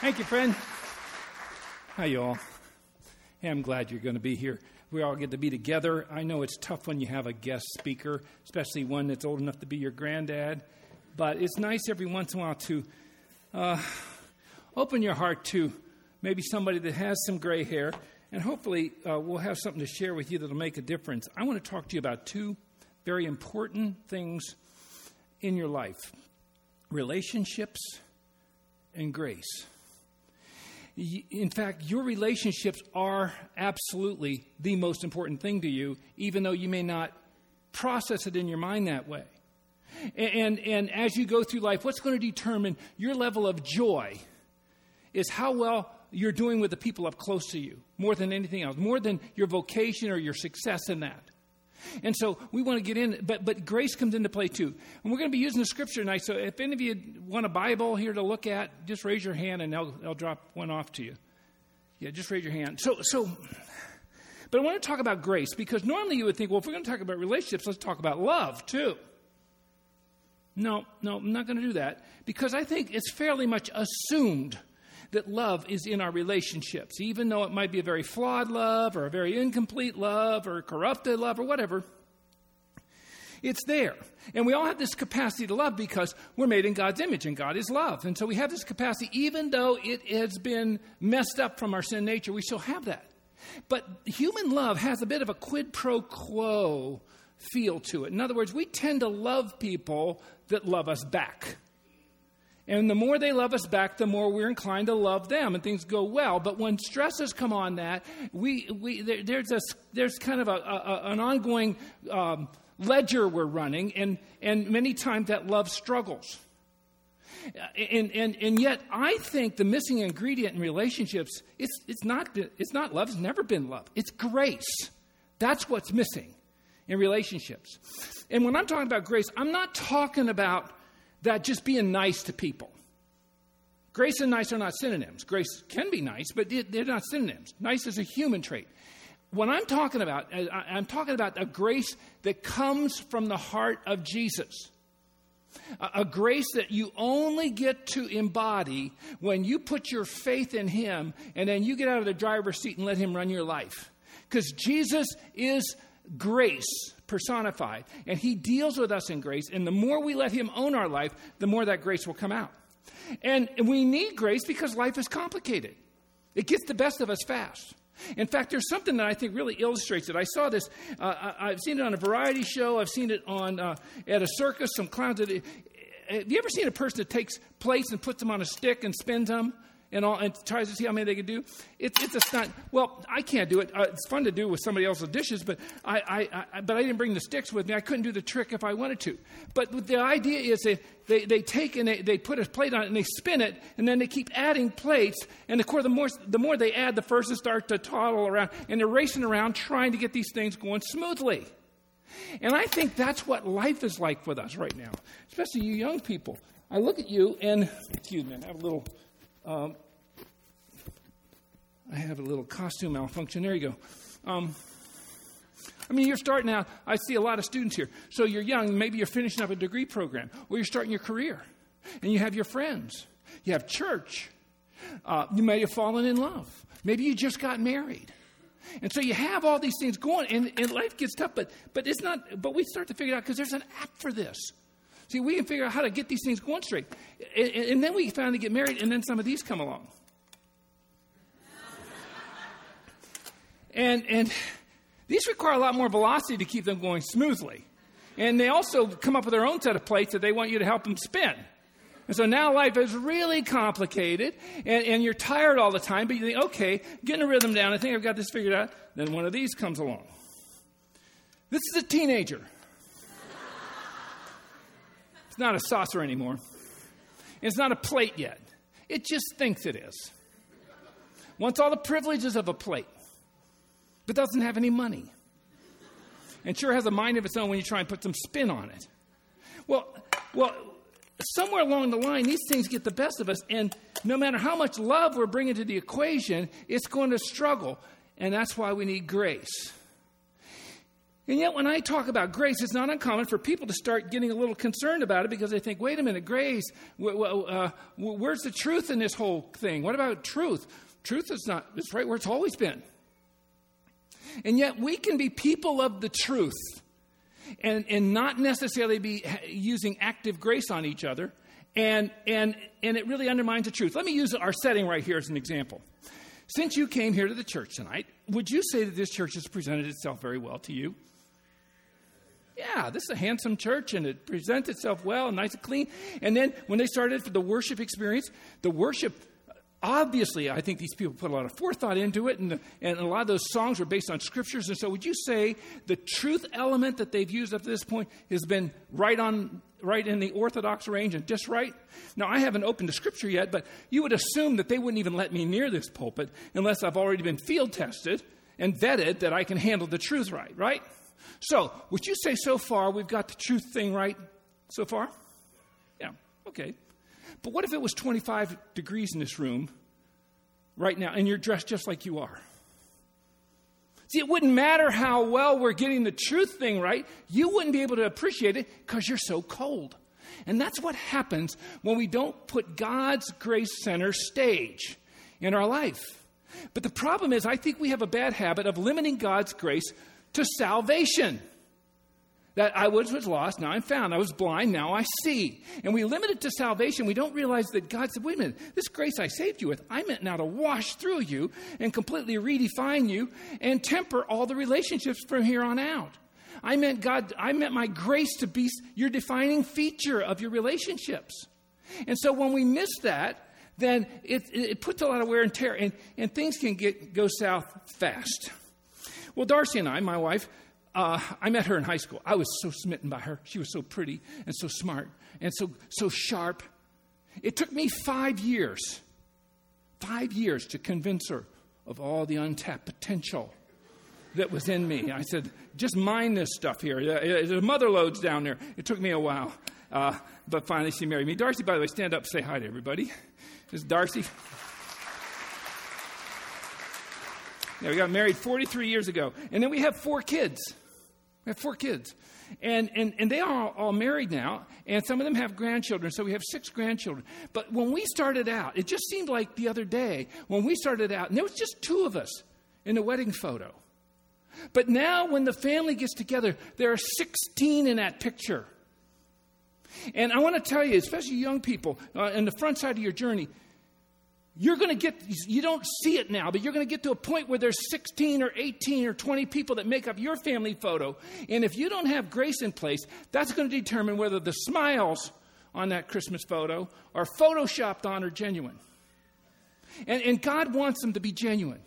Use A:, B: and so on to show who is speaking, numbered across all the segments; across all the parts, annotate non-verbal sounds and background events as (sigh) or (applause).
A: Thank you, friend. Hi, you all. Hey, I'm glad you're going to be here. We all get to be together. I know it's tough when you have a guest speaker, especially one that's old enough to be your granddad. But it's nice every once in a while to uh, open your heart to maybe somebody that has some gray hair, and hopefully uh, we'll have something to share with you that'll make a difference. I want to talk to you about two very important things in your life relationships and grace. In fact, your relationships are absolutely the most important thing to you, even though you may not process it in your mind that way. And, and, and as you go through life, what's going to determine your level of joy is how well you're doing with the people up close to you, more than anything else, more than your vocation or your success in that. And so we want to get in, but, but grace comes into play too. And we're going to be using the scripture tonight. So if any of you want a Bible here to look at, just raise your hand and I'll, they'll drop one off to you. Yeah, just raise your hand. So, so, but I want to talk about grace because normally you would think, well, if we're going to talk about relationships, let's talk about love too. No, no, I'm not going to do that because I think it's fairly much assumed that love is in our relationships, even though it might be a very flawed love or a very incomplete love or corrupted love or whatever. It's there. And we all have this capacity to love because we're made in God's image and God is love. And so we have this capacity, even though it has been messed up from our sin nature, we still have that. But human love has a bit of a quid pro quo feel to it. In other words, we tend to love people that love us back. And the more they love us back, the more we're inclined to love them, and things go well. But when stresses come on that, we, we there, there's a there's kind of a, a an ongoing um, ledger we're running, and and many times that love struggles. And, and, and yet, I think the missing ingredient in relationships, it's, it's, not, it's not love, it's never been love. It's grace. That's what's missing in relationships. And when I'm talking about grace, I'm not talking about that just being nice to people. Grace and nice are not synonyms. Grace can be nice, but they're not synonyms. Nice is a human trait. What I'm talking about, uh, I'm talking about a grace that comes from the heart of Jesus. A grace that you only get to embody when you put your faith in Him and then you get out of the driver's seat and let Him run your life. Because Jesus is grace personified. And He deals with us in grace. And the more we let Him own our life, the more that grace will come out. And we need grace because life is complicated, it gets the best of us fast. In fact, there's something that I think really illustrates it. I saw this. Uh, I, have seen it on a variety show. I've seen it on uh, at a circus. Some clowns. Have you ever seen a person that takes plates and puts them on a stick and spins them? And, all, and tries to see how many they can do. It's, it's a stunt. Well, I can't do it. Uh, it's fun to do with somebody else's dishes, but I, I, I, but I didn't bring the sticks with me. I couldn't do the trick if I wanted to. But the idea is they, they, they take and they, they put a plate on it and they spin it, and then they keep adding plates. And of course, the more, the more they add, the first start to toddle around, and they're racing around trying to get these things going smoothly. And I think that's what life is like with us right now, especially you young people. I look at you and, excuse me, I have a little um, I have a little costume malfunction. There you go. Um, I mean, you're starting out. I see a lot of students here. So you're young. Maybe you're finishing up a degree program, or you're starting your career, and you have your friends. You have church. Uh, you may have fallen in love. Maybe you just got married. And so you have all these things going, and, and life gets tough, but, but it's not, but we start to figure it out because there's an app for this. See, we can figure out how to get these things going straight. And, and then we finally get married, and then some of these come along. and, and these require a lot more velocity to keep them going smoothly. And they also come up with their own set of plates that they want you to help them spin. And so now life is really complicated, and, and you're tired all the time, but you think, okay, getting a rhythm down, I think I've got this figured out. Then one of these comes along. This is a teenager. It's not a saucer anymore. It's not a plate yet. It just thinks it is. Wants all the privileges of a plate, but doesn't have any money. And sure has a mind of its own when you try and put some spin on it. Well, well, somewhere along the line, these things get the best of us, and no matter how much love we're bringing to the equation, it's going to struggle, and that's why we need grace. And yet, when I talk about grace, it's not uncommon for people to start getting a little concerned about it because they think, wait a minute, grace, uh, where's the truth in this whole thing? What about truth? Truth is not, it's right where it's always been. And yet, we can be people of the truth and, and not necessarily be using active grace on each other. And, and, and it really undermines the truth. Let me use our setting right here as an example. Since you came here to the church tonight, would you say that this church has presented itself very well to you? Yeah, this is a handsome church and it presents itself well nice and clean. And then when they started for the worship experience, the worship obviously, I think these people put a lot of forethought into it, and, the, and a lot of those songs are based on scriptures. And so, would you say the truth element that they've used up to this point has been right on, right in the orthodox range and just right? Now, I haven't opened the scripture yet, but you would assume that they wouldn't even let me near this pulpit unless I've already been field tested and vetted that I can handle the truth right, right? So, would you say so far we've got the truth thing right so far? Yeah, okay. But what if it was 25 degrees in this room right now and you're dressed just like you are? See, it wouldn't matter how well we're getting the truth thing right, you wouldn't be able to appreciate it because you're so cold. And that's what happens when we don't put God's grace center stage in our life. But the problem is, I think we have a bad habit of limiting God's grace to salvation that I was, was lost, now I'm found. I was blind, now I see. And we limit it to salvation. We don't realize that God said, wait a minute, this grace I saved you with, I meant now to wash through you and completely redefine you and temper all the relationships from here on out. I meant God, I meant my grace to be your defining feature of your relationships. And so when we miss that, then it, it puts a lot of wear and tear, and, and things can get, go south fast. Well, Darcy and I, my wife, uh, I met her in high school. I was so smitten by her. She was so pretty and so smart and so, so sharp. It took me five years, five years to convince her of all the untapped potential that was in me. I said, just mind this stuff here. The mother loads down there. It took me a while, uh, but finally she married me. Darcy, by the way, stand up, say hi to everybody. This is Darcy. Yeah, we got married 43 years ago. And then we have four kids. We have four kids. And, and, and they are all married now, and some of them have grandchildren, so we have six grandchildren. But when we started out, it just seemed like the other day, when we started out, and there was just two of us in the wedding photo. But now, when the family gets together, there are 16 in that picture. And I want to tell you, especially young people, uh, in the front side of your journey, you're going to get, you don't see it now, but you're going to get to a point where there's 16 or 18 or 20 people that make up your family photo. And if you don't have grace in place, that's going to determine whether the smiles on that Christmas photo are photoshopped on or genuine. And, and God wants them to be genuine.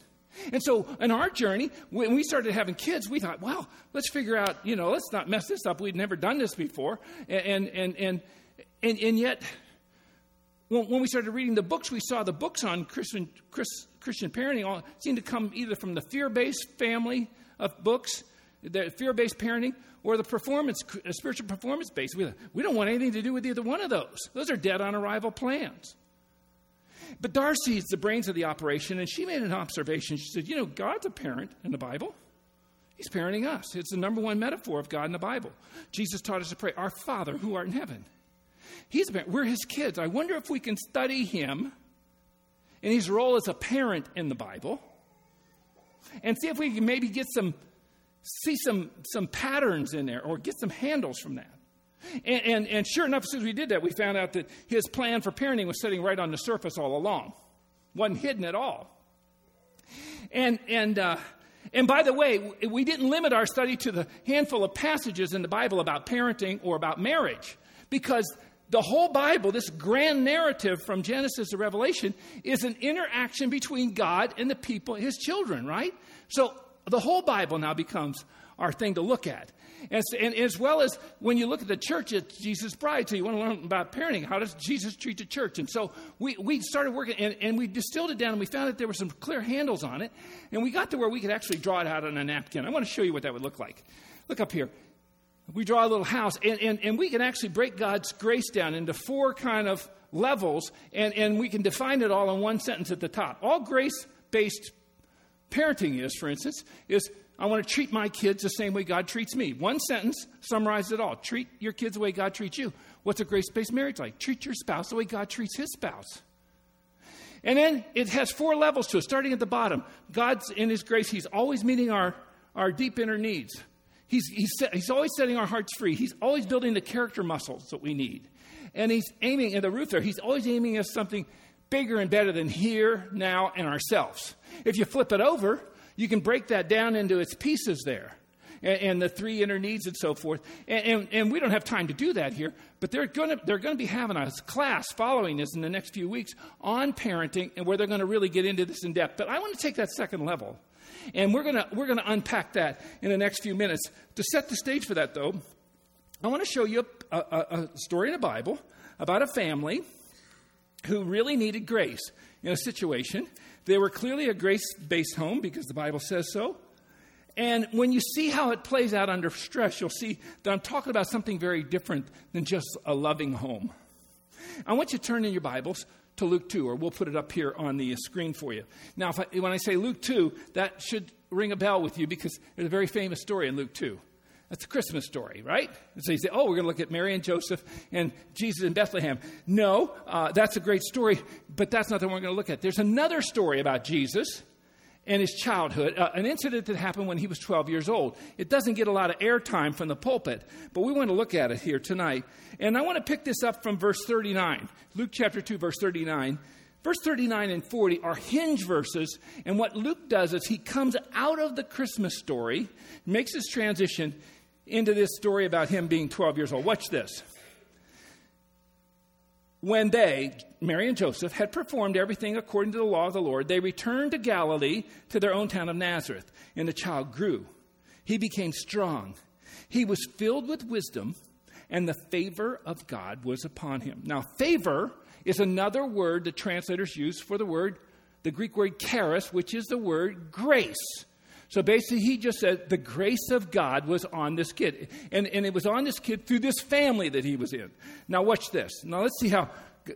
A: And so, in our journey, when we started having kids, we thought, well, let's figure out, you know, let's not mess this up. We'd never done this before. And, and, and, and, and yet, when, we started reading the books, we saw the books on Christian, Christian parenting all seemed to come either from the fear based family of books, the fear based parenting, or the performance, spiritual performance based. We, we don't want anything to do with either one of those. Those are dead on arrival plans. But Darcy is the brains of the operation, and she made an observation. She said, You know, God's a parent in the Bible. He's parenting us. It's the number one metaphor of God in the Bible. Jesus taught us to pray, Our Father who art in heaven. He's been, we're his kids. I wonder if we can study him and his role as a parent in the Bible and see if we can maybe get some see some some patterns in there or get some handles from that. And, and, and sure enough, as soon as we did that, we found out that his plan for parenting was sitting right on the surface all along, wasn't hidden at all. And and uh, and by the way, we didn't limit our study to the handful of passages in the Bible about parenting or about marriage, because the whole Bible, this grand narrative from Genesis to Revelation, is an interaction between God and the people, his children, right? So the whole Bible now becomes our thing to look at. And, and, as well as when you look at the church, it's Jesus' bride. So you want to learn about parenting. How does Jesus treat the church? And so we, we started working and, and we distilled it down and we found that there were some clear handles on it. And we got to where we could actually draw it out on a napkin. I want to show you what that would look like. Look up here we draw a little house, and, and, and we can actually break God's grace down into four kind of levels, and, and we can define it all in one sentence at the top. All grace based parenting is, for instance, is I want to treat my kids the same way God treats me. One sentence summarizes it all. Treat your kids the way God treats you. What's a grace based marriage like? Treat your spouse the way God treats his spouse. And then it has four levels to it, starting at the bottom. God's in His grace, He's always meeting our, our deep inner needs. He's, he's, he's always setting our hearts free. He's always building the character muscles that we need. And He's aiming at the root there, He's always aiming at something bigger and better than here, now, and ourselves. If you flip it over, you can break that down into its pieces there and, and the three inner needs and so forth. And, and, and we don't have time to do that here, but they're going to they're to be having a class following this in the next few weeks on parenting and where they're going to really get into this in depth. But I want to take that second level. And we're going we're to unpack that in the next few minutes. To set the stage for that though, I want to show you a, a, a story in the Bible about a family who really needed grace in a situation. They were clearly a grace based home because the Bible says so. And when you see how it plays out under stress, you'll see that I'm talking about something very different than just a loving home. I want you to turn in your Bibles to Luke 2, or we'll put it up here on the screen for you. Now, I, when I say Luke 2, that should ring a bell with you because there's a very famous story in Luke 2. That's a Christmas story, right? And so you say, oh, we're going to look at Mary and Joseph and Jesus in Bethlehem. No, uh, that's a great story, but that's not the one we're going to look at. There's another story about Jesus and his childhood, uh, an incident that happened when he was 12 years old. It doesn't get a lot of airtime from the pulpit, but we want to look at it here tonight. And I want to pick this up from verse 39, Luke chapter 2, verse 39. Verse 39 and 40 are hinge verses, and what Luke does is he comes out of the Christmas story, makes his transition into this story about him being 12 years old. Watch this when they, Mary and Joseph, had performed everything according to the law of the Lord, they returned to Galilee to their own town of Nazareth. And the child grew. He became strong. He was filled with wisdom, and the favor of God was upon him. Now, favor is another word the translators use for the word, the Greek word charis, which is the word grace. So basically, he just said the grace of God was on this kid. And, and it was on this kid through this family that he was in. Now, watch this. Now, let's see how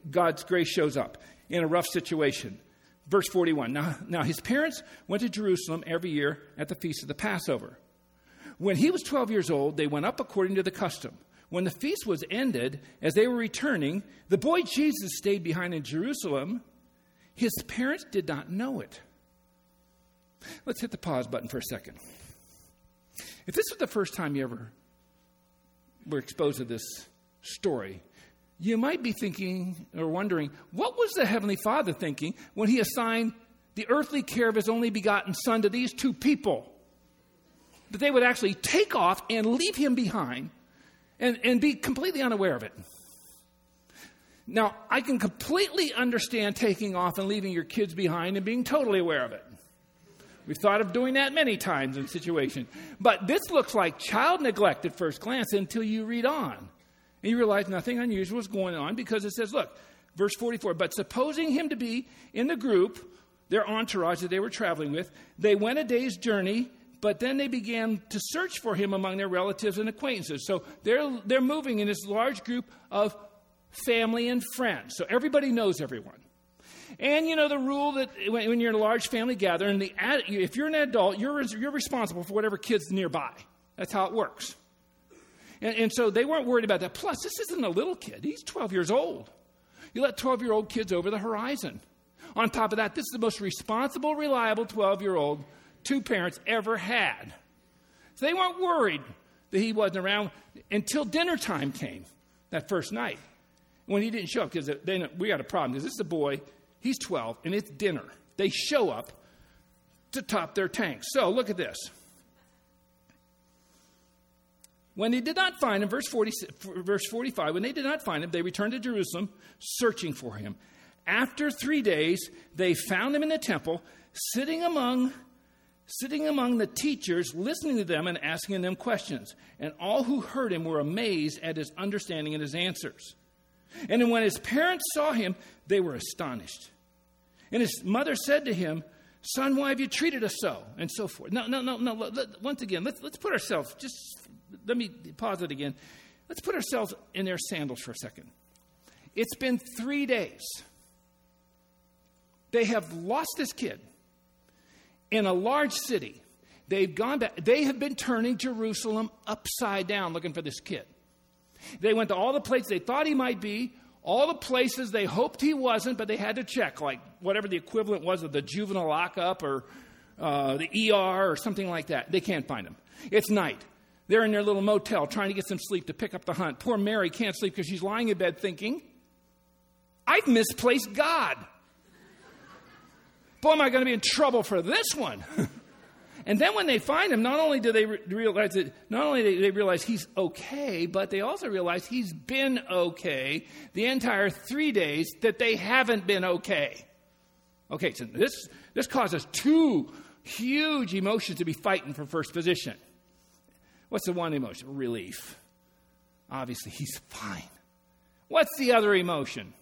A: God's grace shows up in a rough situation. Verse 41. Now, now, his parents went to Jerusalem every year at the feast of the Passover. When he was 12 years old, they went up according to the custom. When the feast was ended, as they were returning, the boy Jesus stayed behind in Jerusalem. His parents did not know it. Let's hit the pause button for a second. If this was the first time you ever were exposed to this story, you might be thinking or wondering what was the Heavenly Father thinking when He assigned the earthly care of His only begotten Son to these two people? That they would actually take off and leave Him behind and, and be completely unaware of it. Now, I can completely understand taking off and leaving your kids behind and being totally aware of it. We've thought of doing that many times in situations. But this looks like child neglect at first glance until you read on. And you realize nothing unusual is going on because it says, look, verse 44, but supposing him to be in the group, their entourage that they were traveling with, they went a day's journey, but then they began to search for him among their relatives and acquaintances. So they're, they're moving in this large group of family and friends. So everybody knows everyone. And you know the rule that when, you're in a large family gathering, the, if you're an adult, you're, you're responsible for whatever kids nearby. That's how it works. And, and so they weren't worried about that. Plus, this isn't a little kid, he's 12 years old. You let 12 year old kids over the horizon. On top of that, this is the most responsible, reliable 12 year old two parents ever had. So they weren't worried that he wasn't around until dinner time came that first night when he didn't show up because then we got a problem because this is a boy He's 12, and it's dinner. They show up to top their tanks. So look at this. When they did not find him, verse, 40, verse 45, when they did not find him, they returned to Jerusalem searching for him. After three days, they found him in the temple, sitting among, sitting among the teachers, listening to them and asking them questions. And all who heard him were amazed at his understanding and his answers. And when his parents saw him, they were astonished. And his mother said to him, Son, why have you treated us so? And so forth. No, no, no, no. Once again, let's, let's put ourselves, just let me pause it again. Let's put ourselves in their sandals for a second. It's been three days. They have lost this kid in a large city. They've gone back. They have been turning Jerusalem upside down looking for this kid. They went to all the places they thought he might be, all the places they hoped he wasn't, but they had to check, like whatever the equivalent was of the juvenile lockup or uh, the ER or something like that. They can't find him. It's night. They're in their little motel trying to get some sleep to pick up the hunt. Poor Mary can't sleep because she's lying in bed thinking, I've misplaced God. Boy, am I going to be in trouble for this one. (laughs) and then when they find him, not only do they re- realize that, not only do they realize he's okay, but they also realize he's been okay the entire three days that they haven't been okay. Okay, so this, this causes two huge emotions to be fighting for first position. What's the one emotion? Relief. Obviously, he's fine. What's the other emotion?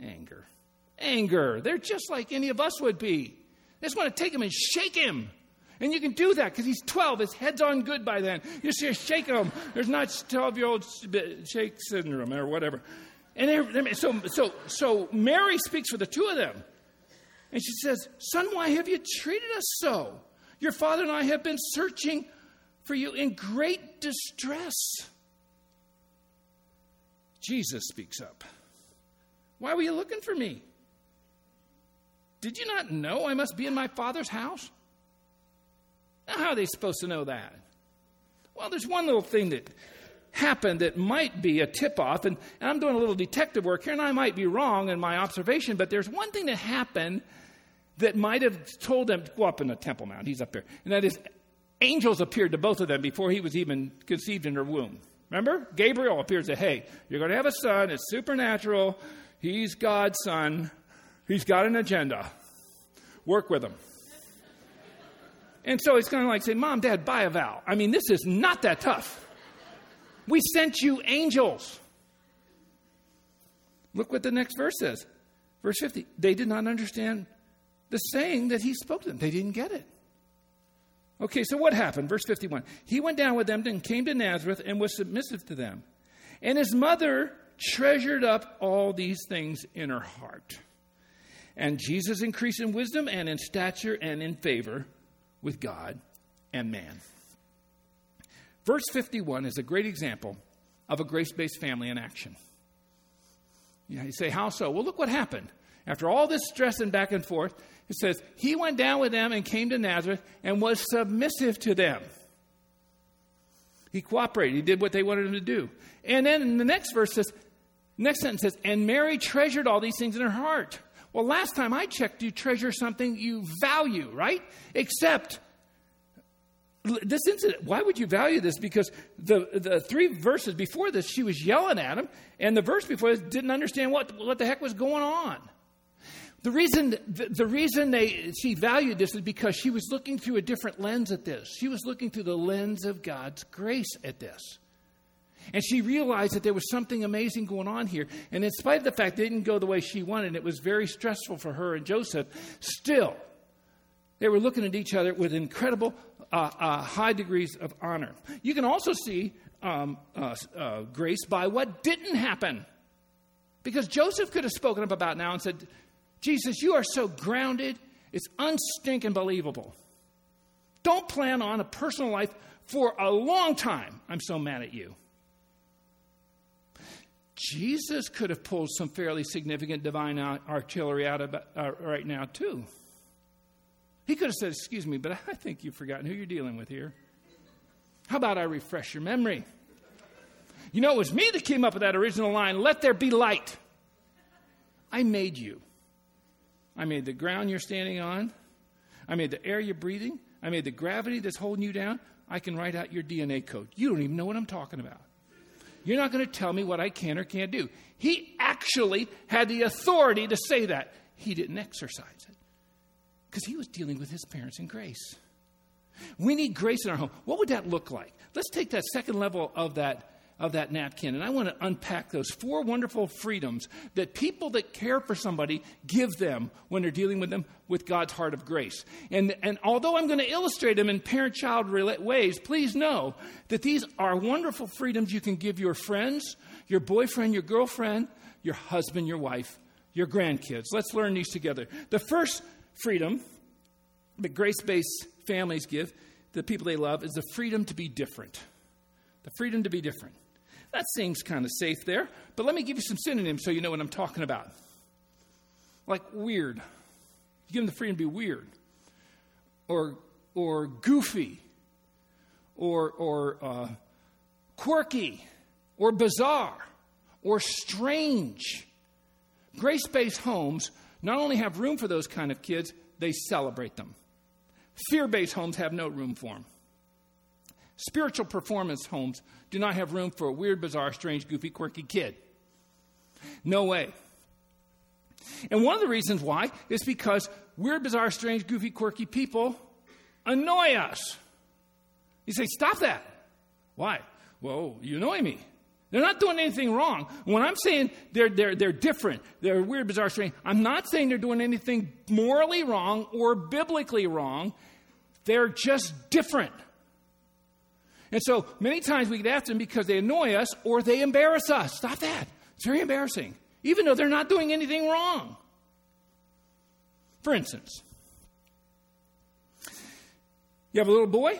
A: Anger. Anger. They're just like any of us would be. They just want to take him and shake him. And you can do that because he's 12. His head's on good by then. You just shake him. There's not 12 year old shake syndrome or whatever. And they're, so, so, so Mary speaks for the two of them. And she says, Son, why have you treated us so? Your father and I have been searching for you in great distress. Jesus speaks up. Why were you looking for me? Did you not know I must be in my father's house? Now, how are they supposed to know that? Well, there's one little thing that happened that might be a tip off, and, and I'm doing a little detective work here, and I might be wrong in my observation, but there's one thing that happened that might have told them to go up in the Temple Mount. He's up there. And that is, angels appeared to both of them before he was even conceived in her womb. Remember? Gabriel appears to, hey, you're going to have a son. It's supernatural. He's God's son. He's got an agenda. Work with him. And so he's kind of like saying, Mom, Dad, buy a vow. I mean, this is not that tough. We sent you angels. Look what the next verse says. Verse 50. They did not understand the saying that he spoke to them. They didn't get it. Okay, so what happened? Verse 51. He went down with them and came to Nazareth and was submissive to them. And his mother treasured up all these things in her heart. And Jesus increased in wisdom and in stature and in favor with God and man. Verse 51 is a great example of a grace based family in action. You, know, you say, How so? Well, look what happened. After all this stress and back and forth, it says, He went down with them and came to Nazareth and was submissive to them. He cooperated. He did what they wanted him to do. And then in the next verse says, next sentence says, And Mary treasured all these things in her heart. Well, last time I checked, you treasure something you value, right? Except this incident, why would you value this? Because the, the three verses before this, she was yelling at him, and the verse before this didn't understand what, what the heck was going on. The reason, the, reason they, she valued this is because she was looking through a different lens at this. She was looking through the lens of God's grace at this. And she realized that there was something amazing going on here. And in spite of the fact it didn't go the way she wanted, it was very stressful for her and Joseph, still, they were looking at each other with incredible uh, uh, high degrees of honor. You can also see um, uh, uh grace by what didn't happen. Because Joseph could have spoken up about now and said, Jesus, you are so grounded, it's unstinking believable. Don't plan on a personal life for a long time. I'm so mad at you. Jesus could have pulled some fairly significant divine artillery out of uh, right now, too. He could have said, Excuse me, but I think you've forgotten who you're dealing with here. How about I refresh your memory? You know, it was me that came up with that original line let there be light. I made you. I made the ground you're standing on. I made the air you're breathing. I made the gravity that's holding you down. I can write out your DNA code. You don't even know what I'm talking about. You're not going to tell me what I can or can't do. He actually had the authority to say that. He didn't exercise it because he was dealing with his parents in grace. We need grace in our home. What would that look like? Let's take that second level of that of that napkin. And I want to unpack those four wonderful freedoms that people that care for somebody give them when they're dealing with them with God's heart of grace. And, and although I'm going to illustrate them in parent child ways, please know that these are wonderful freedoms you can give your friends, your boyfriend, your girlfriend, your husband, your wife, your grandkids. Let's learn these together. The first freedom that grace based families give the people they love is the freedom to be different. The freedom to be different. That seems kind of safe there, but let me give you some synonyms so you know what I'm talking about. Like weird. You give them the freedom to be weird, or, or goofy, or, or uh, quirky, or bizarre, or strange. Grace based homes not only have room for those kind of kids, they celebrate them. Fear based homes have no room for them. Spiritual performance homes do not have room for a weird, bizarre, strange, goofy, quirky kid. No way. And one of the reasons why is because weird, bizarre, strange, goofy, quirky people annoy us. You say, stop that. Why? Well, you annoy me. They're not doing anything wrong. When I'm saying they're, they're, they're different, they're weird, bizarre, strange, I'm not saying they're doing anything morally wrong or biblically wrong. They're just different. And so many times we get after them because they annoy us or they embarrass us. Stop that. It's very embarrassing, even though they're not doing anything wrong. For instance, you have a little boy,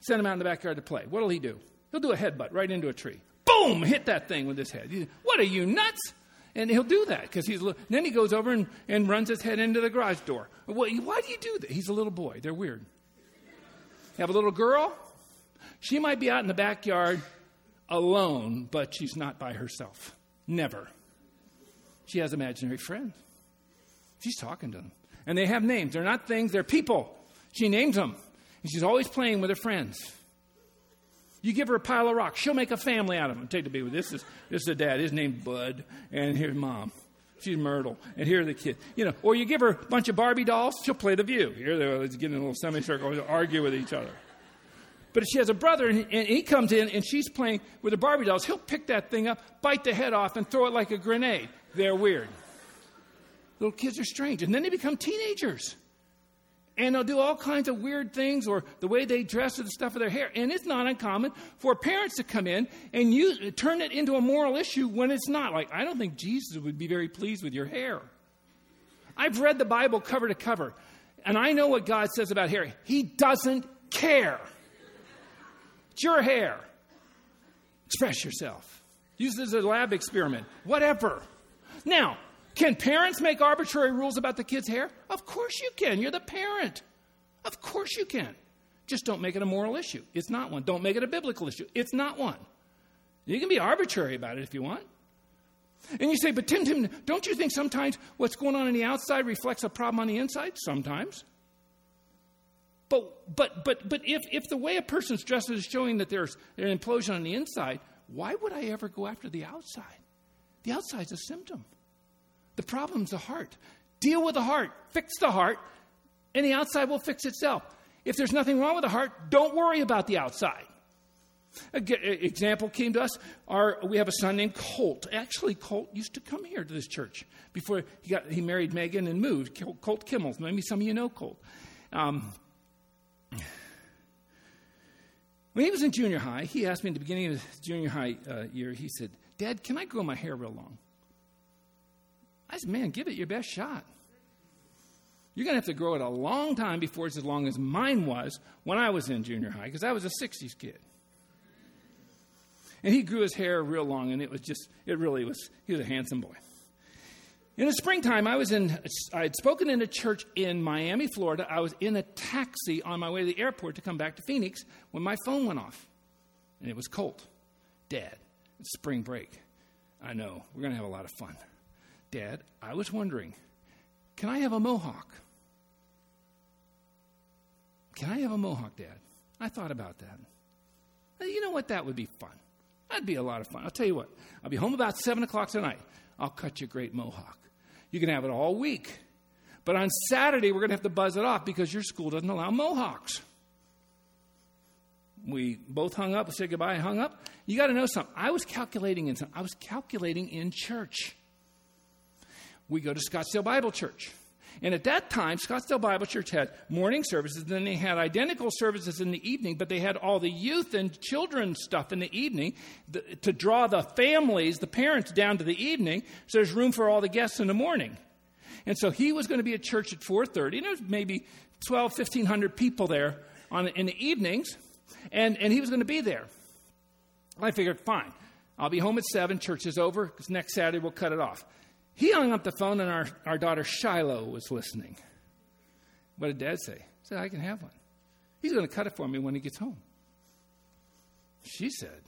A: send him out in the backyard to play. What'll he do? He'll do a headbutt right into a tree. Boom! Hit that thing with his head. What are you nuts? And he'll do that because he's. A little then he goes over and, and runs his head into the garage door. Why do you do that? He's a little boy. They're weird. You have a little girl. She might be out in the backyard alone, but she's not by herself. Never. She has imaginary friends. She's talking to them. And they have names. They're not things, they're people. She names them. And she's always playing with her friends. You give her a pile of rocks, she'll make a family out of them. Take the baby. This is this is dad. His name's Bud, and here's mom. She's Myrtle, and here are the kids. You know, or you give her a bunch of Barbie dolls, she'll play the view. Here they're getting in a little semicircle, argue with each other. But if she has a brother and he comes in and she's playing with the Barbie dolls, he'll pick that thing up, bite the head off, and throw it like a grenade. They're weird. Little kids are strange. And then they become teenagers and they'll do all kinds of weird things or the way they dress or the stuff of their hair. And it's not uncommon for parents to come in and turn it into a moral issue when it's not. Like, I don't think Jesus would be very pleased with your hair. I've read the Bible cover to cover, and I know what God says about hair. He doesn't care. Your hair. Express yourself. Use this as a lab experiment. Whatever. Now, can parents make arbitrary rules about the kid's hair? Of course you can. You're the parent. Of course you can. Just don't make it a moral issue. It's not one. Don't make it a biblical issue. It's not one. You can be arbitrary about it if you want. And you say, but Tim, Tim, don't you think sometimes what's going on on the outside reflects a problem on the inside? Sometimes. But, but, but, but if, if the way a person's dressed is showing that there's an implosion on the inside, why would I ever go after the outside? The outside's a symptom. The problem's the heart. Deal with the heart, fix the heart, and the outside will fix itself. If there's nothing wrong with the heart, don't worry about the outside. An example came to us. Our, we have a son named Colt. Actually, Colt used to come here to this church before he, got, he married Megan and moved. Colt Kimmels. Maybe some of you know Colt. Um, when he was in junior high, he asked me at the beginning of his junior high uh, year, he said, Dad, can I grow my hair real long? I said, man, give it your best shot. You're going to have to grow it a long time before it's as long as mine was when I was in junior high, because I was a 60s kid. And he grew his hair real long, and it was just, it really was, he was a handsome boy. In the springtime, I was in, I had spoken in a church in Miami, Florida. I was in a taxi on my way to the airport to come back to Phoenix when my phone went off. And it was Colt. Dad, it's spring break. I know, we're going to have a lot of fun. Dad, I was wondering, can I have a mohawk? Can I have a mohawk, Dad? I thought about that. You know what? That would be fun. That'd be a lot of fun. I'll tell you what, I'll be home about 7 o'clock tonight. I'll cut you a great mohawk. You can have it all week. But on Saturday, we're going to have to buzz it off because your school doesn't allow mohawks. We both hung up, said goodbye, hung up. You got to know something. I was calculating in some, I was calculating in church we go to Scottsdale Bible Church. And at that time, Scottsdale Bible Church had morning services, and then they had identical services in the evening, but they had all the youth and children stuff in the evening to draw the families, the parents, down to the evening, so there's room for all the guests in the morning. And so he was going to be at church at 4.30, and maybe 12, 1,500 people there on, in the evenings, and, and he was going to be there. I figured, fine, I'll be home at 7, church is over, because next Saturday we'll cut it off. He hung up the phone, and our, our daughter Shiloh was listening. What did Dad say? He said, I can have one. He's going to cut it for me when he gets home. She said,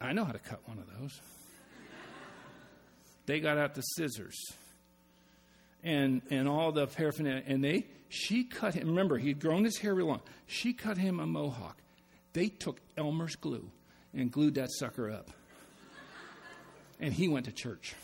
A: I know how to cut one of those. (laughs) they got out the scissors and, and all the paraphernalia, and they, she cut him. Remember, he'd grown his hair real long. She cut him a mohawk. They took Elmer's glue and glued that sucker up. And he went to church.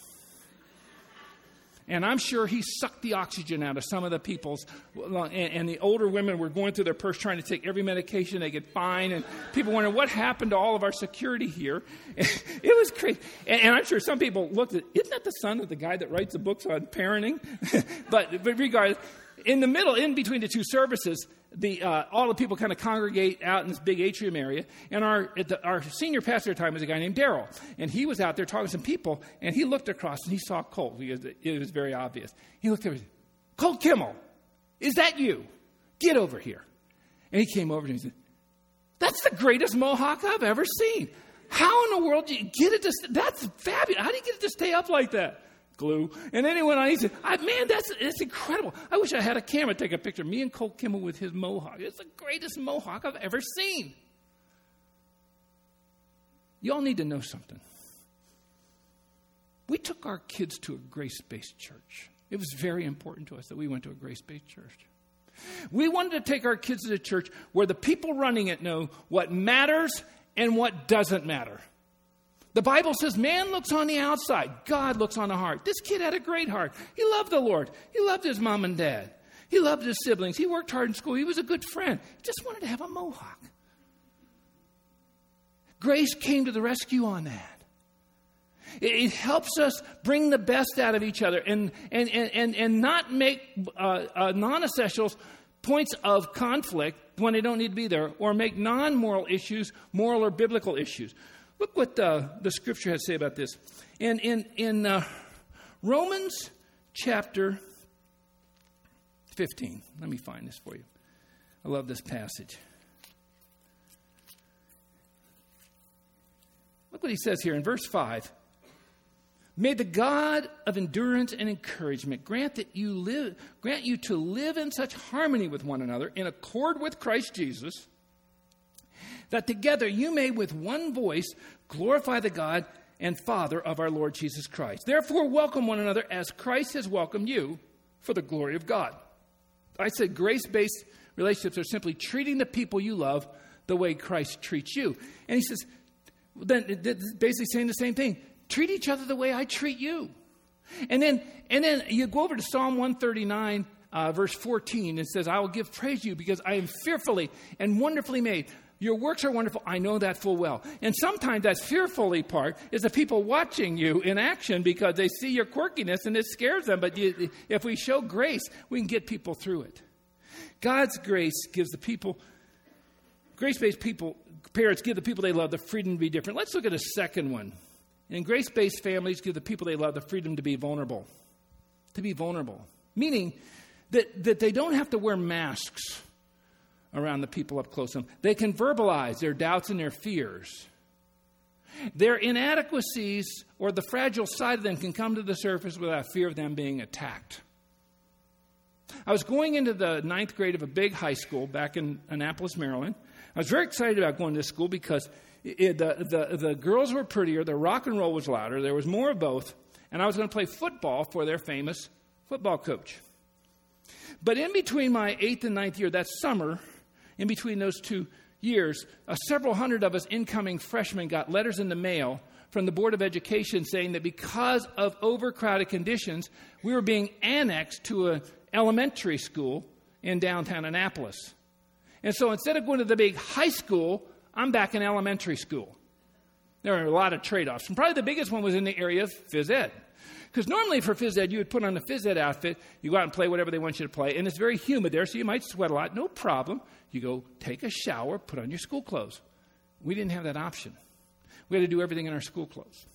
A: And I'm sure he sucked the oxygen out of some of the people's. And, and, the older women were going through their purse trying to take every medication they could find. And people wondering what happened to all of our security here. (laughs) it was crazy. And, and, I'm sure some people looked at, isn't that the son of the guy that writes the books on parenting? (laughs) but, but regardless, in the middle, in between the two services, the, uh, all the people kind of congregate out in this big atrium area. And our, the, our senior pastor at the time was a guy named Daryl. And he was out there talking to some people, and he looked across and he saw Colt. It was very obvious. He looked over, Colt Kimmel, is that you? Get over here. And he came over to me and he said, That's the greatest mohawk I've ever seen. How in the world do you get it to? That's fabulous. How do you get it to stay up like that? Glue. And then he said, Man, that's, that's incredible. I wish I had a camera take a picture me and Colt Kimmel with his mohawk. It's the greatest mohawk I've ever seen. Y'all need to know something. We took our kids to a grace based church. It was very important to us that we went to a grace based church. We wanted to take our kids to a church where the people running it know what matters and what doesn't matter. The Bible says man looks on the outside, God looks on the heart. This kid had a great heart. He loved the Lord, he loved his mom and dad, he loved his siblings, he worked hard in school, he was a good friend. He just wanted to have a mohawk. Grace came to the rescue on that. It, helps us bring the best out of each other and, and, and, and, not make uh, uh, non essentials points of conflict when they don't need to be there, or make non moral issues moral or biblical issues. Look what uh, the scripture has to say about this. In, in, in uh, Romans chapter 15, let me find this for you. I love this passage. Look what he says here in verse 5. May the God of endurance and encouragement grant that you live grant you to live in such harmony with one another in accord with Christ Jesus that together you may with one voice glorify the God and Father of our Lord Jesus Christ. Therefore, welcome one another as Christ has welcomed you for the glory of God. I said grace based relationships are simply treating the people you love the way Christ treats you. And he says, then basically saying the same thing treat each other the way I treat you. And then, and then you go over to Psalm 139, uh, verse 14, and says, I will give praise to you because I am fearfully and wonderfully made. Your works are wonderful. I know that full well. And sometimes that fearfully part is the people watching you in action because they see your quirkiness and it scares them. But you, if we show grace, we can get people through it. God's grace gives the people, grace based people, parents give the people they love the freedom to be different. Let's look at a second one. And grace based families give the people they love the freedom to be vulnerable. To be vulnerable. Meaning that, that they don't have to wear masks around the people up close to them. They can verbalize their doubts and their fears. Their inadequacies or the fragile side of them can come to the surface without fear of them being attacked. I was going into the ninth grade of a big high school back in Annapolis, Maryland. I was very excited about going to this school because it, the, the, the girls were prettier, the rock and roll was louder, there was more of both, and I was going to play football for their famous football coach. But in between my eighth and ninth year, that summer, in between those two years, uh, several hundred of us incoming freshmen got letters in the mail from the Board of Education saying that because of overcrowded conditions, we were being annexed to an elementary school in downtown Annapolis. And so instead of going to the big high school, I'm back in elementary school. There are a lot of trade offs. And probably the biggest one was in the area of phys ed. Because normally for phys ed, you would put on a phys ed outfit, you go out and play whatever they want you to play, and it's very humid there, so you might sweat a lot. No problem. You go take a shower, put on your school clothes. We didn't have that option. We had to do everything in our school clothes.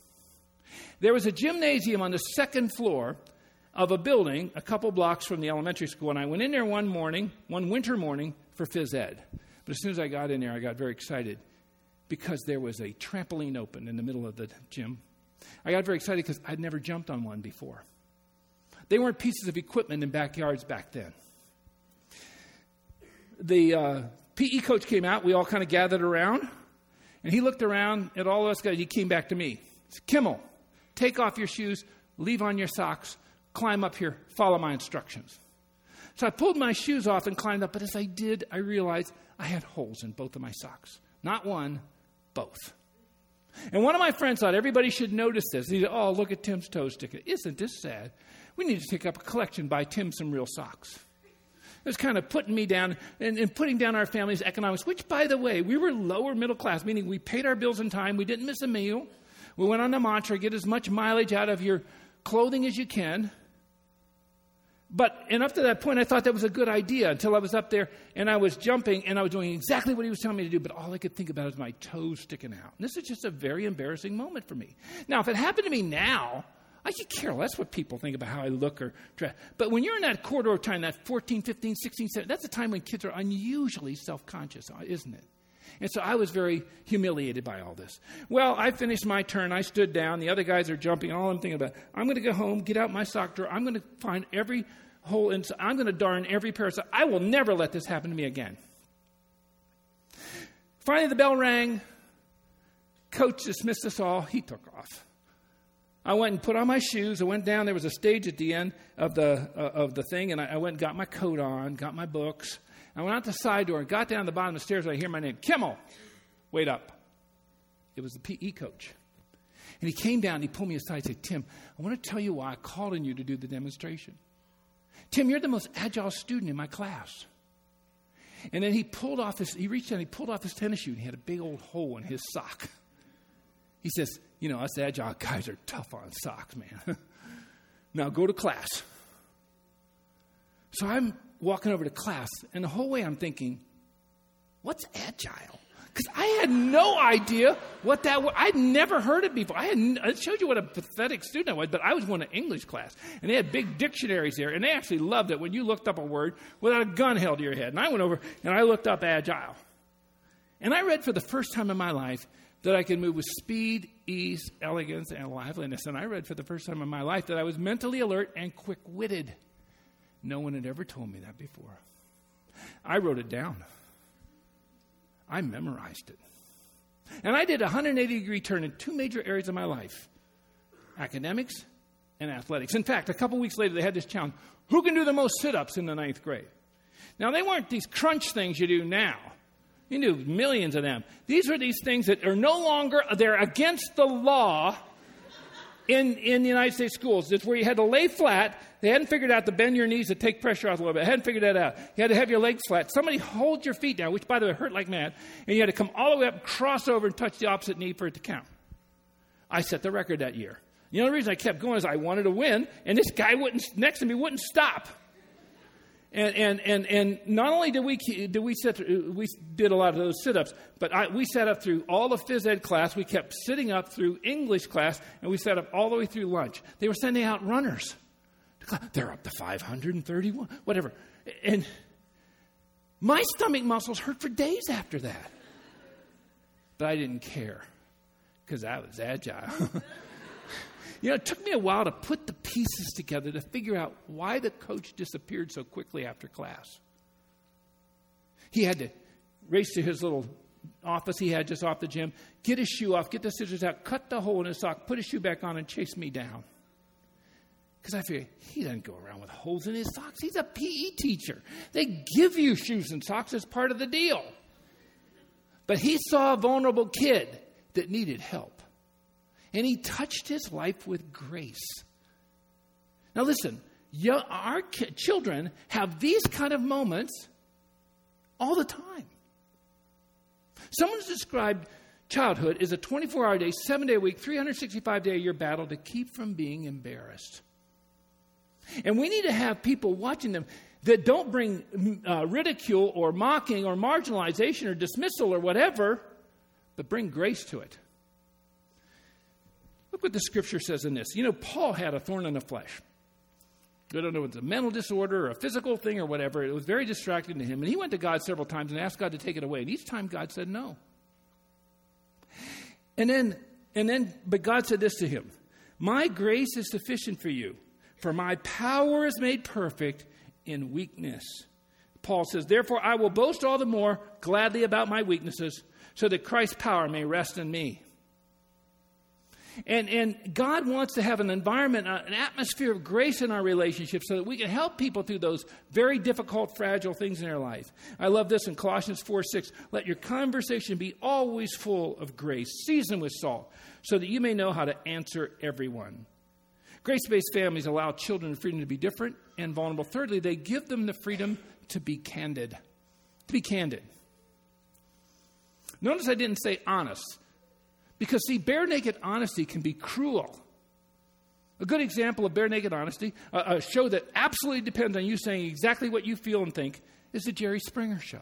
A: There was a gymnasium on the second floor of a building a couple blocks from the elementary school. And I went in there one morning, one winter morning, for phys ed. But as soon as I got in there, I got very excited because there was a trampoline open in the middle of the gym. I got very excited because I'd never jumped on one before. They weren't pieces of equipment in backyards back then. The uh, PE coach came out. We all kind of gathered around. And he looked around at all of us guys. He came back to me. Said, Kimmel, take off your shoes, leave on your socks, climb up here, follow my instructions. So I pulled my shoes off and climbed up. But as I did, I realized I had holes in both of my socks. Not one, both. And one of my friends thought everybody should notice this. He said, Oh, look at Tim's toe sticker. Isn't this sad? We need to take up a collection, buy Tim some real socks. It was kind of putting me down and, and, putting down our family's economics, which, by the way, we were lower middle class, meaning we paid our bills in time, we didn't miss a meal. We went on the mantra get as much mileage out of your clothing as you can. But, and up to that point, I thought that was a good idea until I was up there and I was jumping and I was doing exactly what he was telling me to do, but all I could think about was my toes sticking out. And this is just a very embarrassing moment for me. Now, if it happened to me now, I could care less what people think about how I look or dress. But when you're in that corridor of time, that 14, 15, 16, 17, that's a time when kids are unusually self conscious, isn't it? And so I was very humiliated by all this. Well, I finished my turn. I stood down. The other guys are jumping. All I'm thinking about, I'm going to go home, get out my sock drawer. I'm going to find every hole in. I'm going to darn every pair of socks. I will never let this happen to me again. Finally, the bell rang. Coach dismissed us all. He took off. I went and put on my shoes. I went down. There was a stage at the end of the, uh, of the thing, and I, I, went and got my coat on, got my books. I went out the side door and got down the bottom of the stairs. and I hear my name, Kimmel. Wait up. It was the PE coach. And he came down and he pulled me aside and said, Tim, I want to tell you why I called on you to do the demonstration. Tim, you're the most agile student in my class. And then he pulled off his, he reached down, he pulled off his tennis shoe, and he had a big old hole in his sock. He says, You know, us agile guys are tough on socks, man. (laughs) now go to class. So I'm walking over to class, and the whole way I'm thinking, What's agile? Because I had no idea what that was. I'd never heard it before. I, had, showed you what a pathetic student I was, but I was going to English class, and they had big dictionaries there, and they actually loved it when you looked up a word without a gun held to your head. And I went over and I looked up agile. And I read for the first time in my life that I could move with speed, ease, elegance, and liveliness. And I read for the first time in my life that I was mentally alert and quick witted. No one had ever told me that before. I wrote it down, I memorized it. And I did a 180 degree turn in two major areas of my life academics and athletics. In fact, a couple weeks later, they had this challenge who can do the most sit ups in the ninth grade? Now, they weren't these crunch things you do now. You knew millions of them. These were these things that are no longer, they're against the law in, in the United States schools. It's where you had to lay flat. They hadn't figured out to bend your knees to take pressure off a little bit. They hadn't figured that out. You had to have your legs flat. Somebody hold your feet down, which, by the way, hurt like mad. And you had to come all the way up, cross over, and touch the opposite knee for it to count. I set the record that year. The only reason I kept going is I wanted to win, and this guy wouldn't, next to me wouldn't stop. And, and, and, and not only did we, did we, sit through, we did a lot of those sit ups, but I, we sat up through all the phys ed class. We kept sitting up through English class, and we sat up all the way through lunch. They were sending out runners. They're up to 531, whatever. And my stomach muscles hurt for days after that. But I didn't care because I was agile. (laughs) You know, it took me a while to put the pieces together to figure out why the coach disappeared so quickly after class. He had to race to his little office he had just off the gym, get his shoe off, get the scissors out, cut the hole in his sock, put his shoe back on, and chase me down. Because I figured he doesn't go around with holes in his socks. He's a PE teacher. They give you shoes and socks as part of the deal. But he saw a vulnerable kid that needed help and he touched his life with grace. Now, listen, our children have these kind of moments all the time. Someone's described childhood as a 24 hour day, seven day week, 365 day a year battle to keep from being embarrassed. And we need to have people watching them that don't bring uh, ridicule or mocking or marginalization or dismissal or whatever, but bring grace to it. Look what the scripture says in this. You know, Paul had a thorn in the flesh. I don't know if it's a mental disorder or a physical thing or whatever. It was very distracting to him. And he went to God several times and asked God to take it away. And each time God said no. And then, and then, but God said this to him My grace is sufficient for you, for my power is made perfect in weakness. Paul says, Therefore, I will boast all the more gladly about my weaknesses, so that Christ's power may rest in me. And, and God wants to have an environment, uh, an atmosphere of grace in our relationships so that we can help people through those very difficult, fragile things in their life. I love this in Colossians 4 6. Let your conversation be always full of grace, seasoned with salt, so that you may know how to answer everyone. Grace based families allow children the freedom to be different and vulnerable. Thirdly, they give them the freedom to be candid. To be candid. Notice I didn't say honest. Because, see, bare naked honesty can be cruel. A good example of bare naked honesty, a, a, show that absolutely depends on you saying exactly what you feel and think, is the Jerry Springer show.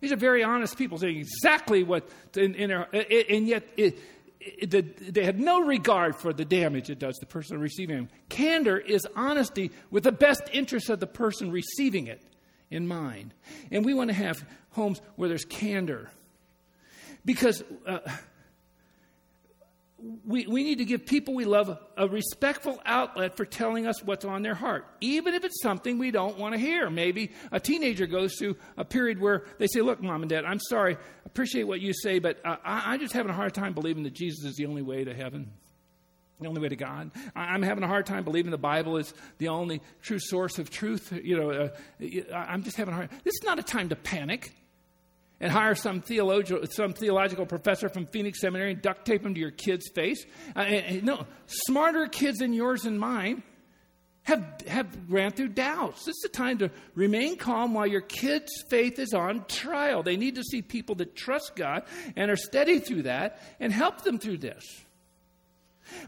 A: These are very honest people saying exactly what, and yet it, it, the, they have no regard for the damage it does the person receiving it. Candor is honesty with the best interest of the person receiving it in mind. And we want to have homes where there's candor. Because. Uh, we, we need to give people we love a respectful outlet for telling us what's on their heart, even if it's something we don't want to hear. Maybe a teenager goes through a period where they say, Look, mom and dad, I'm sorry, appreciate what you say, but uh, I, I'm just having a hard time believing that Jesus is the only way to heaven. The only way to God. I'm having a hard time believing the Bible is the only true source of truth. You know, uh, I'm just having a hard. This is not a time to panic and hire some theological, some theological professor from Phoenix Seminary and duct tape him to your kid's face. Uh, and, and, no, smarter kids than yours and mine have, have ran through doubts. This is the time to remain calm while your kid's faith is on trial. They need to see people that trust God and are steady through that and help them through this.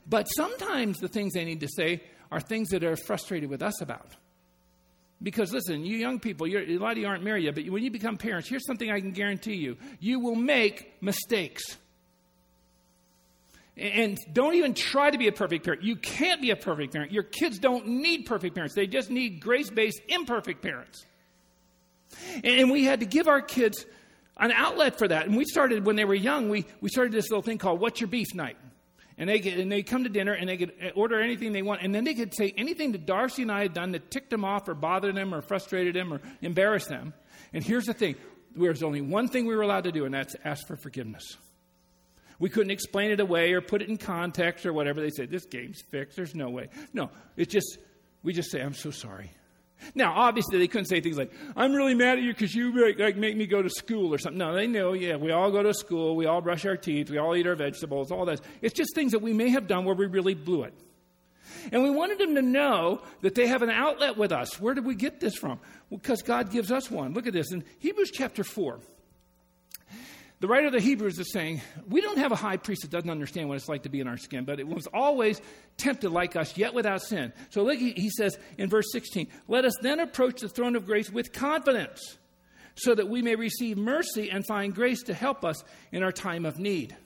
A: But sometimes the things they need to say are things that are frustrated with us about. Because listen, you young people, a lot of you aren't married yet, but when you become parents, here's something I can guarantee you you will make mistakes. And don't even try to be a perfect parent. You can't be a perfect parent. Your kids don't need perfect parents, they just need grace based, imperfect parents. And we had to give our kids an outlet for that. And we started, when they were young, we, we started this little thing called What's Your Beef Night. And they and they come to dinner and they could order anything they want, and then they could say anything that Darcy and I had done that ticked them off or bothered them or frustrated them or embarrassed them. And here's the thing: there's only one thing we were allowed to do, and that's ask for forgiveness. We couldn't explain it away or put it in context or whatever. They said this game's fixed. There's no way. No, it's just we just say I'm so sorry. Now, obviously, they couldn't say things like, I'm really mad at you because you make, like, make me go to school or something. No, they know, yeah, we all go to school, we all brush our teeth, we all eat our vegetables, all that. It's just things that we may have done where we really blew it. And we wanted them to know that they have an outlet with us. Where did we get this from? Well, because God gives us one. Look at this in Hebrews chapter 4. The writer of the Hebrews is saying, We don't have a high priest that doesn't understand what it's like to be in our skin, but it was always tempted like us, yet without sin. So look, he says in verse 16, Let us then approach the throne of grace with confidence, so that we may receive mercy and find grace to help us in our time of need.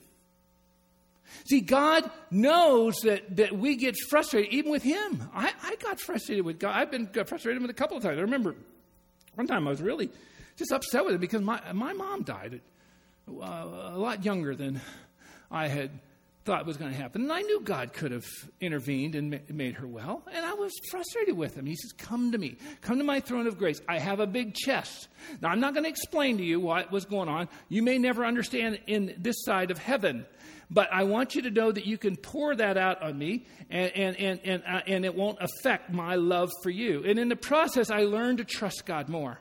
A: See, God knows that, that we get frustrated, even with Him. I, I got frustrated with God. I've been frustrated with a couple of times. I remember one time I was really just upset with Him because my, my mom died a lot younger than I had thought was going to happen. And I knew God could have intervened and ma- made her well. And I was frustrated with him. He says, Come to me. Come to my throne of grace. I have a big chest. Now, I'm not going to explain to you what was going on. You may never understand in this side of heaven. But I want you to know that you can pour that out on me, and, and, and, and, uh, and it won't affect my love for you. And in the process, I learned to trust God more.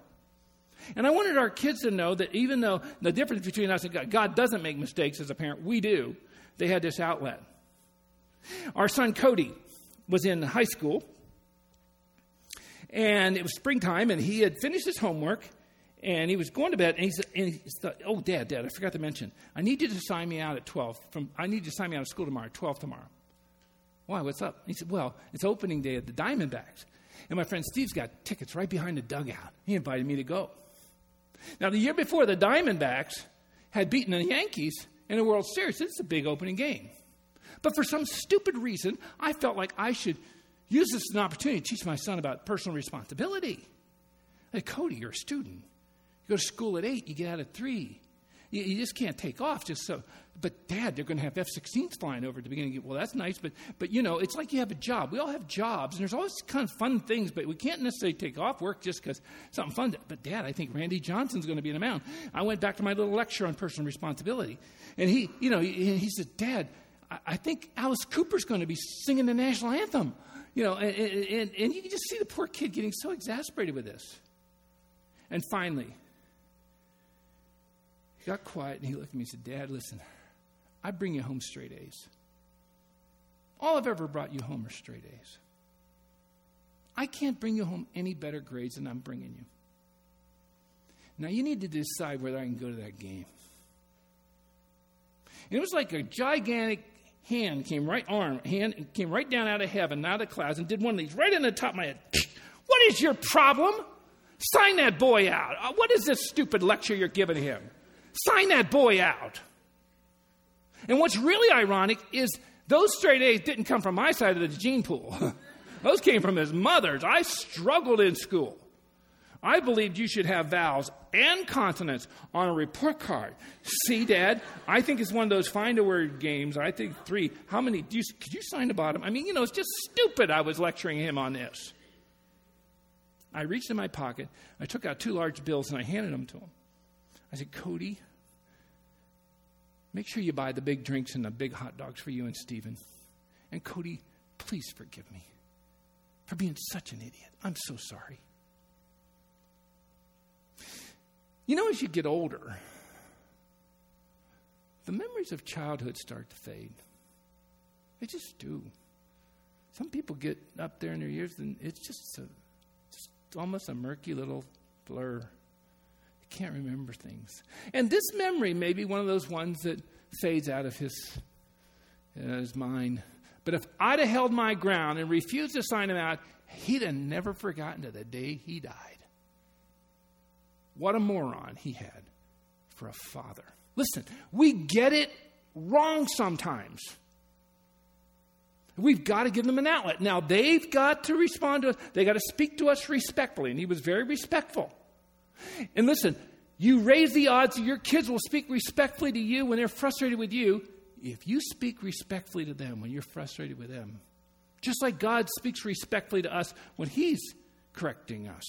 A: And I wanted our kids to know that even though the difference between us and God, God doesn't make mistakes as a parent, we do, they had this outlet. Our son Cody was in high school, and it was springtime, and he had finished his homework, and he was going to bed, and he, said, and he "Oh, Dad, Dad, I forgot to mention. I need you to sign me out at twelve. From I need you to sign me out of school tomorrow, twelve tomorrow." Why? What's up? He said, "Well, it's opening day at the Diamondbacks, and my friend Steve's got tickets right behind the dugout. He invited me to go." Now, the year before, the Diamondbacks had beaten the Yankees in the World Series. This is a big opening game. But for some stupid reason, I felt like I should use this as an opportunity to teach my son about personal responsibility. Hey, Cody, you're a student. You go to school at 8, you get out at 3. You, you just can't take off just so. But, Dad, they're going to have F 16s flying over at the beginning. Well, that's nice, but, but, you know, it's like you have a job. We all have jobs, and there's always kind of fun things, but we can't necessarily take off work just because something fun. But, Dad, I think Randy Johnson's going to be in a mound. I went back to my little lecture on personal responsibility. And he, you know, he, he said, Dad, I, I think Alice Cooper's going to be singing the national anthem. You know, and, and, and you can just see the poor kid getting so exasperated with this. And finally, he got quiet and he looked at me and said, Dad, listen, I bring you home straight A's. All I've ever brought you home are straight A's. I can't bring you home any better grades than I'm bringing you. Now you need to decide whether I can go to that game. And it was like a gigantic hand came right arm hand came right down out of heaven, out of the clouds, and did one of these right in the top of my head. (sniffs) What is your problem? Sign that boy out. Uh, what is this stupid lecture you're giving him? Sign that boy out. And what's really ironic is those straight A's didn't come from my side of the gene pool. (laughs) those came from his mother's. I struggled in school. I believed you should have vowels and consonants on a report card. See, Dad, I think it's one of those find a word games. I think three. How many? Do you, could you sign the bottom? I mean, you know, it's just stupid I was lecturing him on this. I reached in my pocket, I took out two large bills, and I handed them to him. I said, Cody, make sure you buy the big drinks and the big hot dogs for you and Stephen. And Cody, please forgive me for being such an idiot. I'm so sorry. You know, as you get older, the memories of childhood start to fade. They just do. Some people get up there in their years and it's just, a, just almost a murky little blur can't remember things. And this memory may be one of those ones that fades out of his, uh, his mind. But if I'd have held my ground and refused to sign him out, he'd have never forgotten to the day he died. What a moron he had for a father. Listen, we get it wrong sometimes. We've got to give them an outlet. Now, they've got to respond to us. They've got to speak to us respectfully. And he was very respectful. And listen, you raise the odds that your kids will speak respectfully to you when they're frustrated with you if you speak respectfully to them when you're frustrated with them. Just like God speaks respectfully to us when He's correcting us.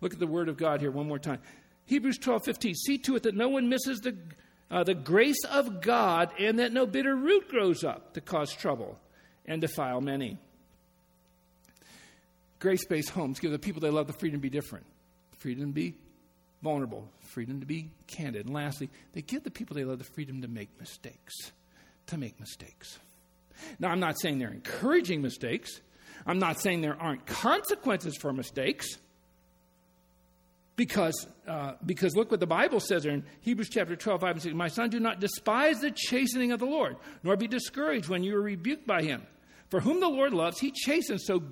A: Look at the Word of God here one more time. Hebrews 12 15. See to it that no one misses the, uh, the grace of God and that no bitter root grows up to cause trouble and defile many. Grace based homes give the people they love the freedom to be different freedom to be vulnerable, freedom to be candid. And lastly, they give the people they love the freedom to make mistakes. To make mistakes. Now, I'm not saying they're encouraging mistakes. I'm not saying there aren't consequences for mistakes. Because, uh, because look what the Bible says in Hebrews chapter 12, 5 and 6. My son, do not despise the chastening of the Lord, nor be discouraged when you are rebuked by him. For whom the Lord loves, he chastens. So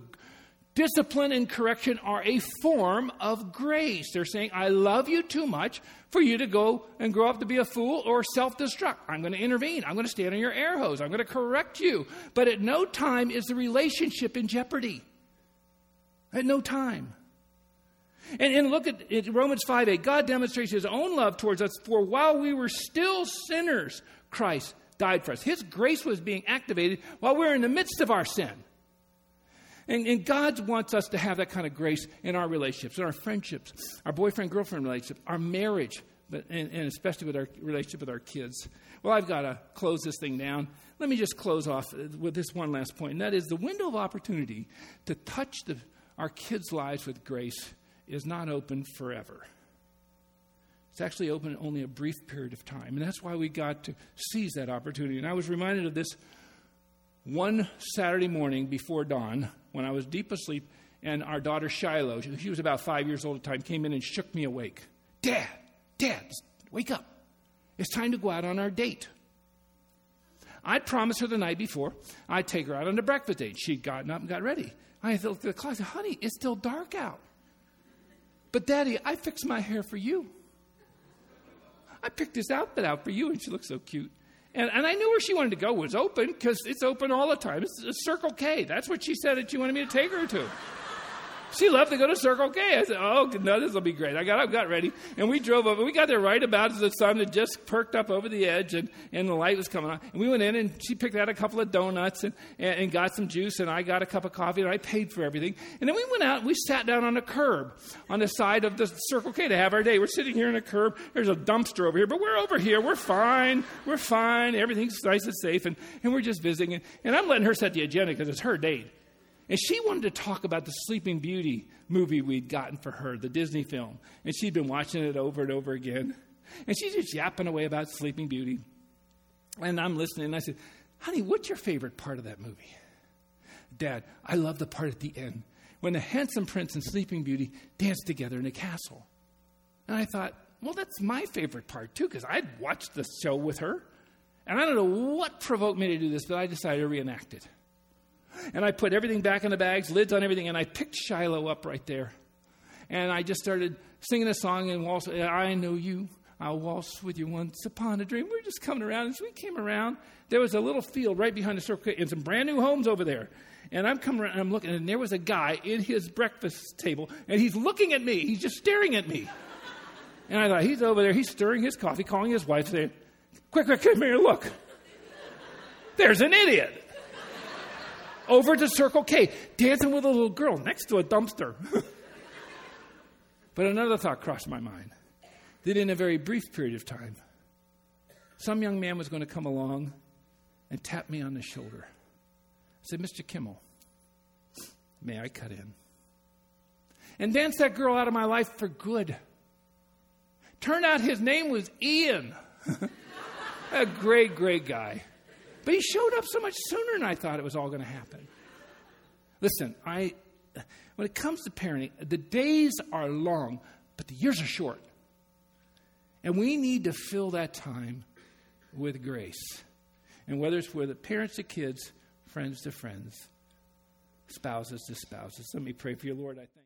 A: Discipline and correction are a form of grace. They're saying, I love you too much for you to go and grow up to be a fool or self destruct. I'm going to intervene. I'm going to stand on your air hose. I'm going to correct you. But at no time is the relationship in jeopardy. At no time. And, and look at, Romans 5 8. God demonstrates his own love towards us, for while we were still sinners, Christ died for us. His grace was being activated while we we're in the midst of our sin. And, and, God wants us to have that kind of grace in our relationships, in our friendships, our boyfriend girlfriend relationship, our marriage, but, and, and especially with our relationship with our kids. Well, I've got to close this thing down. Let me just close off with this one last point, and that is the window of opportunity to touch the, our kids' lives with grace is not open forever. It's actually open only a brief period of time. And that's why we got to seize that opportunity. And I was reminded of this one Saturday morning before dawn when I was deep asleep, and our daughter Shiloh, she was about five years old at the time, came in and shook me awake. Dad, Dad, wake up. It's time to go out on our date. I'd promised her the night before I'd take her out on a breakfast date. She'd gotten up and got ready. I looked at the clock said, Honey, it's still dark out. But, Daddy, I fixed my hair for you. I picked this outfit out for you, and she looked so cute. And, and I knew where she wanted to go was open because it's open all the time. It's, Circle K. That's what she said that she wanted me to take her to. She loved to go to Circle K. I said, "Oh no, this will be great." I got up, got ready, and we drove over. We got there right about as the sun had just perked up over the edge, and, and the light was coming on. And we went in, and she picked out a couple of donuts and, and, and got some juice, and I got a cup of coffee, and I paid for everything. And then we went out, and we sat down on a curb on the side of the Circle K to have our day. We're sitting here in a curb. There's a dumpster over here, but we're over here. We're fine. We're fine. Everything's nice and safe, and, and we're just visiting. And, and I'm letting her set the agenda because it's her date. And she wanted to talk about the Sleeping Beauty movie we'd gotten for her, the Disney film. And she'd been watching it over and over again. And she's just yapping away about Sleeping Beauty. And I'm listening, and I said, Honey, what's your favorite part of that movie? Dad, I love the part at the end when the handsome prince and Sleeping Beauty dance together in a castle. And I thought, well, that's my favorite part too, because I'd watched the show with her. And I don't know what provoked me to do this, but I decided to reenact it. And I put everything back in the bags, lids on everything, and I picked Shiloh up right there. And I just started singing a song and waltz. Uh, I know you. I'll waltz with you once upon a dream. We were just coming around. As we came around, there was a little field right behind the circle and some brand new homes over there. And I'm coming around and I'm looking, and there was a guy in his breakfast table, and he's looking at me. He's just staring at me. And I thought, he's over there. He's stirring his coffee, calling his wife, saying, Quick, quick, come here, look. There's an idiot over to Circle K, dancing with a little girl next to a dumpster. (laughs) but another thought crossed my mind that in a very brief period of time, some young man was going to come along and tap me on the shoulder. I said, Mr. Kimmel, may I cut in? And dance that girl out of my life for good. Turned out his name was Ian. (laughs) a great, great guy. But he showed up so much sooner than I thought it was all going to happen. Listen, I, when it comes to parenting, the days are long, but the years are short. And we need to fill that time with grace. And whether it's with parents to kids, friends to friends, spouses to spouses. Let me pray for you, Lord. I thank